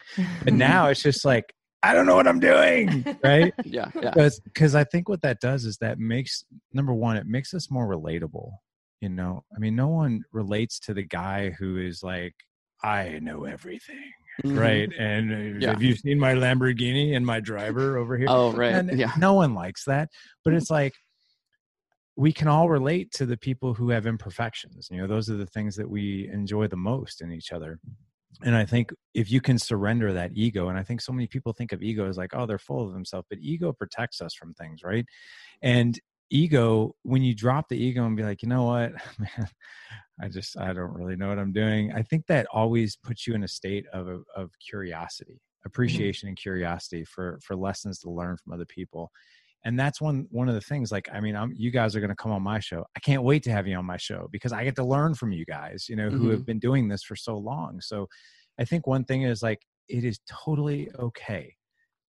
but now it's just like i don't know what i'm doing right Yeah, yeah. because I think what that does is that makes number one, it makes us more relatable. You know, I mean, no one relates to the guy who is like, I know everything, Mhm. right? And uh, Yeah. have you seen my Lamborghini and my driver over here? Oh, right. And Yeah. no one likes that, but it's like we can all relate to the people who have imperfections. You know, those are the things that we enjoy the most in each other. And I think if you can surrender that ego, and I think so many people think of ego as like, oh, they're full of themselves, but ego protects us from things, right? And ego, when you drop the ego and be like, you know what, man, I just I don't really know what I'm doing. I think that always puts you in a state of of curiosity, mm-hmm. appreciation, and curiosity for for lessons to learn from other people. And that's one one of the things. Like, I mean, I'm, you guys are going to come on my show. I can't wait to have you on my show because I get to learn from you guys. You know, who mm-hmm. have been doing this for so long. So, I think one thing is like it is totally okay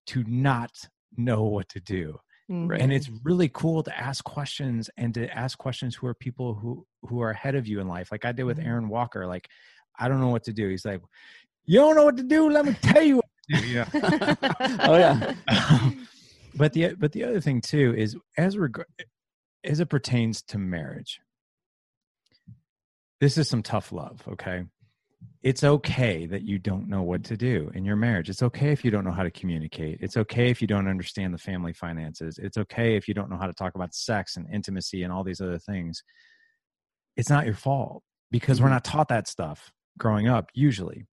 to not know what to do Mhm. and it's really cool to ask questions and to ask questions who are people who who are ahead of you in life like i did with Mhm. aaron walker like i don't know what to do he's like you don't know what to do let me tell you what to do yeah Oh, yeah. but the but the other thing too is as reg- as it pertains to marriage this is some tough love okay it's okay that you don't know what to do in your marriage. It's okay if you don't know how to communicate. It's okay if you don't understand the family finances. It's okay if you don't know how to talk about sex and intimacy and all these other things. It's not your fault because we're Mhm. not taught that stuff growing up usually.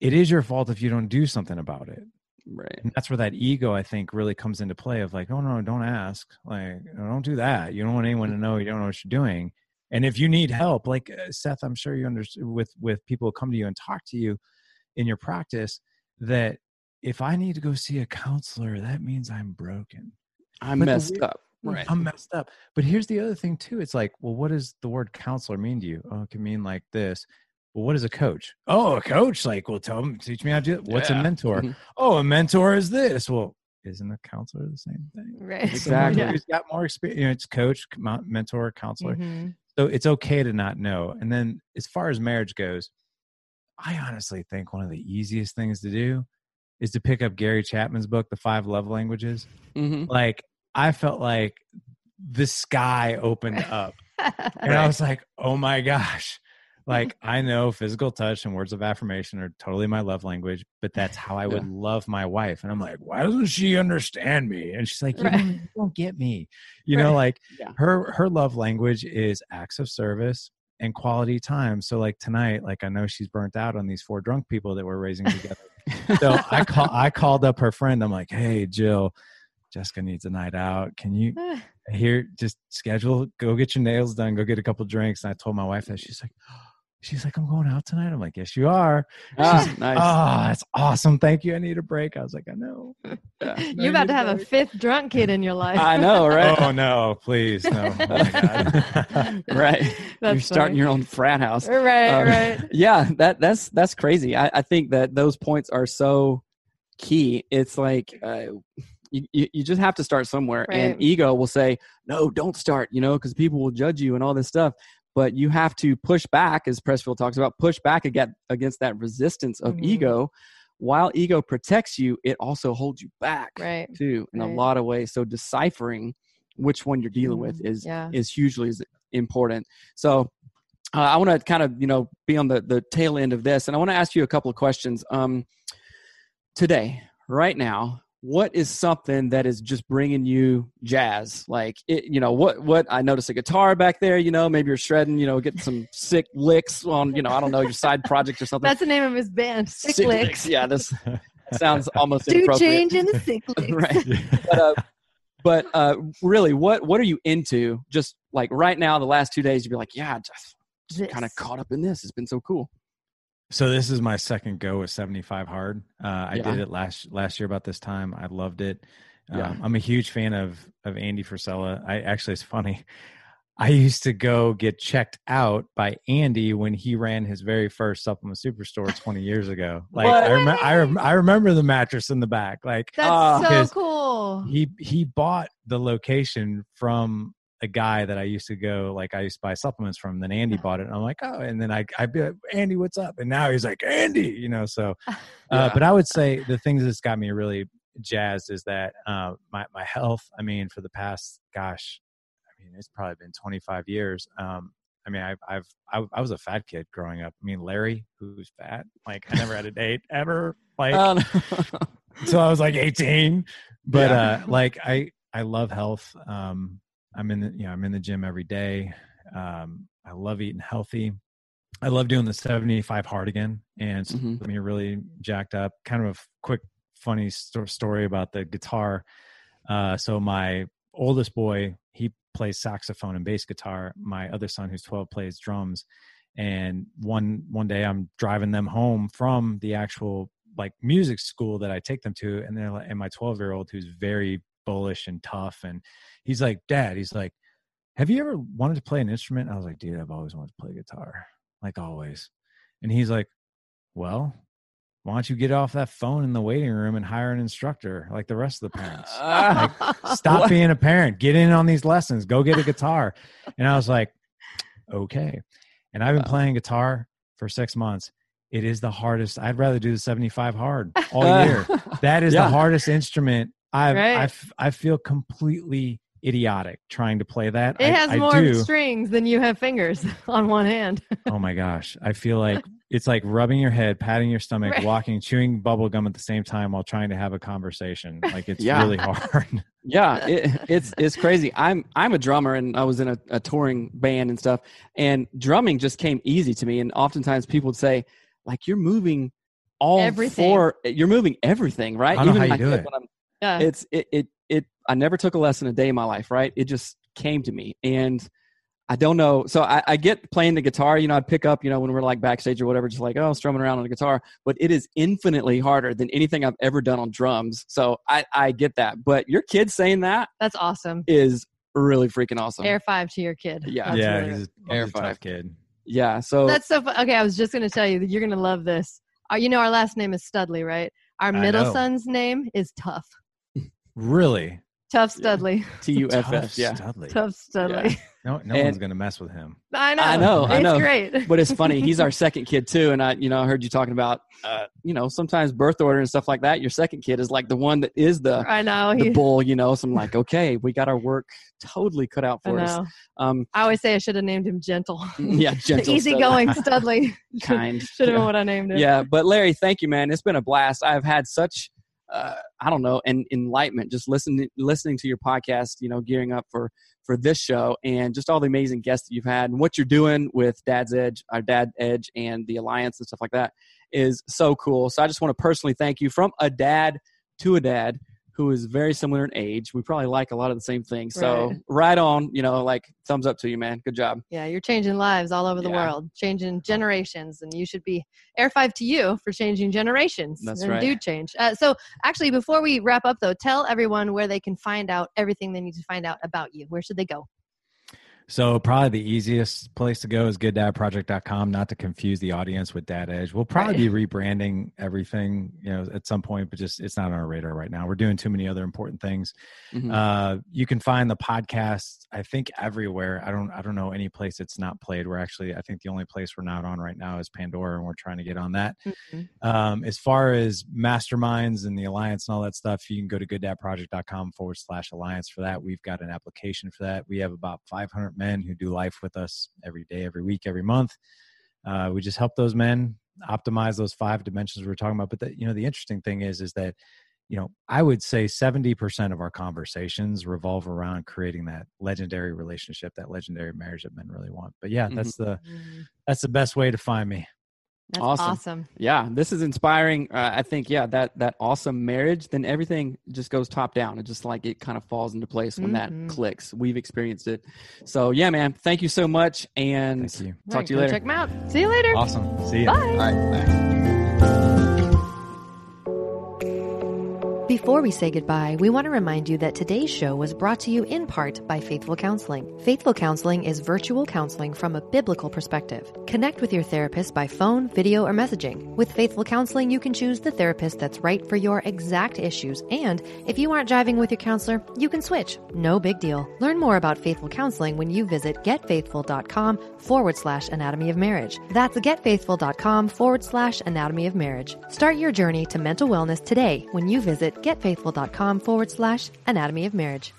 It is your fault if you don't do something about it. Right. and that's where that ego i think really comes into play of like oh no don't ask. Like don't do that. You don't want anyone to know. You don't know what you're doing and if you need help like uh, seth i'm sure you understand with with people who come to you and talk to you in your practice that if i need to go see a counselor that means i'm broken I But messed weird- up. Right. i'm messed up but here's the other thing too it's like well what does the word counselor mean to you oh it can mean like this well what is a coach oh a coach like well tell them teach me how to do it what's Yeah. a mentor Mhm. oh, a mentor is this. Well, isn't a counselor the same thing? right. Exactly. Someone who's got more experience. You know, it's coach, mentor, counselor. Mhm. So it's okay to not know. And then as far as marriage goes, I honestly think one of the easiest things to do is to pick up Gary Chapman's book, The Five Love Languages. Mhm. Like I felt like the sky opened up and I was like, oh my gosh. Like I know physical touch and words of affirmation are totally my love language, but that's how I would love my wife. And I'm like, why doesn't she understand me? And she's like, you, Right. don't, don't get me. You know, like Yeah. her her love language is acts of service and quality time. So like tonight, like I know she's burnt out on these four drunk people that we're raising together. so I call I called up her friend. I'm like, hey Jill, Jessica needs a night out. Can you ah. here just schedule go get your nails done go get a couple drinks and i told my wife that she's like she's like, I'm going out tonight. I'm like, yes, you are. Ah, She's- nice. Oh, that's awesome. Thank you. I need a break. I was like, I know. Yeah. You're about to have a fifth drunk kid in your life. I know, right? Oh no, please no. Oh, right. That's You're starting your own frat house. Right, Um, right. Yeah, that that's that's crazy. I, I think that those points are so key. It's like uh, you, you you just have to start somewhere, and ego will say, "No, don't start," you know, because people will judge you and all this stuff. But you have to push back, as Pressfield talks about, push back against against that resistance of Mhm. ego. While ego protects you, it also holds you back Right. too in a lot of ways. So deciphering which one you're dealing with Mm, is yeah. is hugely important. So uh, I want to kind of you know be on the the tail end of this, and I want to ask you a couple of questions. Um, today, right now, what is something that is just bringing you jazz? Like it, you know, what what I noticed a guitar back there. You know, maybe you're shredding. You know, getting some sick licks on you know I don't know your side project or something. That's the name of his band. Sick, Sick Licks. Yeah, this sounds almost Do inappropriate. change in the sick licks. right but uh, but uh, really, what what are you into? Just like right now, the last two days, you'd be like, yeah, just, This. kind of caught up in this. It's been so cool. So this is my second go with 75 hard. Uh, I Yeah. did it last last year about this time. I loved it. Um, Yeah. I'm a huge fan of of Andy Frisella. I actually it's funny. I used to go get checked out by Andy when he ran his very first supplement superstore 20 years ago. Like I remember, I, rem- I remember the mattress in the back. Like That's Ah. so cool. he he bought the location from a guy that I used to go like I used to buy supplements from. Then Andy bought it, and I'm like, oh, and then I I'd be like, Andy, what's up? And now he's like, Andy, you know. So, uh, Yeah. but I would say the things that's got me really jazzed is that uh, my my health. I mean, for the past gosh, I mean, it's probably been 25 years. Um, I mean, I've, I've, I, I was a fat kid growing up. I mean, Larry, who's fat, like I never had a date ever. Like, Um, until I was like 18. But Yeah. uh like I I love health. Um I'm in the you know, I'm in the gym every day. Um I love eating healthy. I love doing the 75 hard again and it's Mhm. me really jacked up. Kind of a quick funny sto- story about the guitar. Uh so my oldest boy, he plays saxophone and bass guitar. My other son who's 12 plays drums. And one one day I'm driving them home from the actual like music school that I take them to, and they're like, and my 12 year old who's very bullish and tough, and he's like, Dad, he's like, Have you ever wanted to play an instrument? I was like, Dude, I've always wanted to play guitar, like always. And he's like, Well, why don't you get off that phone in the waiting room and hire an instructor like the rest of the parents? Ah, Stop What? being a parent. Get in on these lessons. Go get a guitar. And I was like, okay. And I've been playing guitar for six months. It is the hardest. I'd rather do the 75 hard all year. That is Yeah. the hardest instrument. I've, Right. I, f- I feel completely idiotic trying to play that. It I, has I more do. strings than you have fingers on one hand. Oh my gosh. I feel like it's like rubbing your head, patting your stomach, Right. walking, chewing bubble gum at the same time while trying to have a conversation. Like it's Yeah. really hard. yeah it, it's it's crazy i'm i'm a drummer and i was in a, a touring band and stuff and drumming just came easy to me and oftentimes people would say like you're moving all Everything. four you're moving everything right I don't know how you do it. when I'm- Yeah. it's it, it it i never took a lesson a day in my life right it just came to me and i don't know so I, I get playing the guitar you know i'd pick up you know when we're like backstage or whatever just like oh strumming around on the guitar but it is infinitely harder than anything i've ever done on drums so i i get that but your kid saying that That's awesome. is really freaking awesome Air five to your kid. Yeah. That's yeah. really- He's, Air he's five. kid. yeah so That's so fun. Okay, I was just going to tell you that you're going to love this. Uh, you know, our last name is Studley, right? Our middle son's name is Tough. Really? Tough Studley. t-u-f-f Tough yeah Studley. Tough Studley. No, no And- one's gonna mess with him. I know. I know, I know. great. but it's funny he's our second kid too and i you know i heard you talking about uh, you know sometimes birth order and stuff like that your second kid is like the one that is the I know. the He, bull you know so i'm like okay we got our work totally cut out I for us um I always say I should have named him Gentle. yeah The gentle easygoing Studley. kind Should have yeah. been what I named him. yeah but larry thank you man it's been a blast i've had such uh, i don't know an enlightenment just listening listening to your podcast you know gearing up for for this show and just all the amazing guests that you've had and what you're doing with dad's edge our dad edge and the alliance and stuff like that is so cool. So i just want to personally thank you from a dad to a dad who is very similar in age. We probably like a lot of the same things. So Right. right on, you know, like thumbs up to you, man. Good job. Yeah, you're changing lives all over the Yeah. world, changing generations, and you should be air five to you for changing generations. That's and right. Do change. Uh, so, actually, before we wrap up, though, tell everyone where they can find out everything they need to find out about you. Where should they go? So probably the easiest place to go is gooddadproject.com, not to confuse the audience with Dad Edge. We'll probably be rebranding everything, you know, at some point, but just it's not on our radar right now. We're doing too many other important things. Mhm. Uh, you can find the podcast, I think, everywhere. I don't I don't know any place it's not played. We're actually I think the only place we're not on right now is Pandora, and we're trying to get on that. Mhm. Um, as far as masterminds and the alliance and all that stuff, you can go to gooddadproject.com forward slash alliance for that. We've got an application for that. We have about 500 men who do life with us every day, every week, every month. Uh, we just help those men optimize those five dimensions we were talking about. But the, you know, the interesting thing is, is that you know, I would say 70% of our conversations revolve around creating that legendary relationship, that legendary marriage that men really want. But yeah, Mhm. that's the Mm, that's the best way to find me. That's Awesome. awesome. Yeah, this is inspiring. Uh, I think, yeah, that that awesome marriage, then everything just goes top down. It just like it kind of falls into place when Mhm. that clicks. We've experienced it. So yeah, man, thank you so much, and Thank you. talk Right, to you later. Check them out. See you later. Awesome. See you. Bye. All right, bye. Before we say goodbye, we want to remind you that today's show was brought to you in part by Faithful Counseling. Faithful Counseling is virtual counseling from a biblical perspective. Connect with your therapist by phone, video, or messaging. With Faithful Counseling, you can choose the therapist that's right for your exact issues, and if you aren't jiving with your counselor, you can switch. No big deal. Learn more about Faithful Counseling when you visit getfaithful.com forward slash anatomy of marriage. That's getfaithful.com forward slash anatomy of marriage. Start your journey to mental wellness today when you visit getfaithful.com forward slash anatomy of marriage.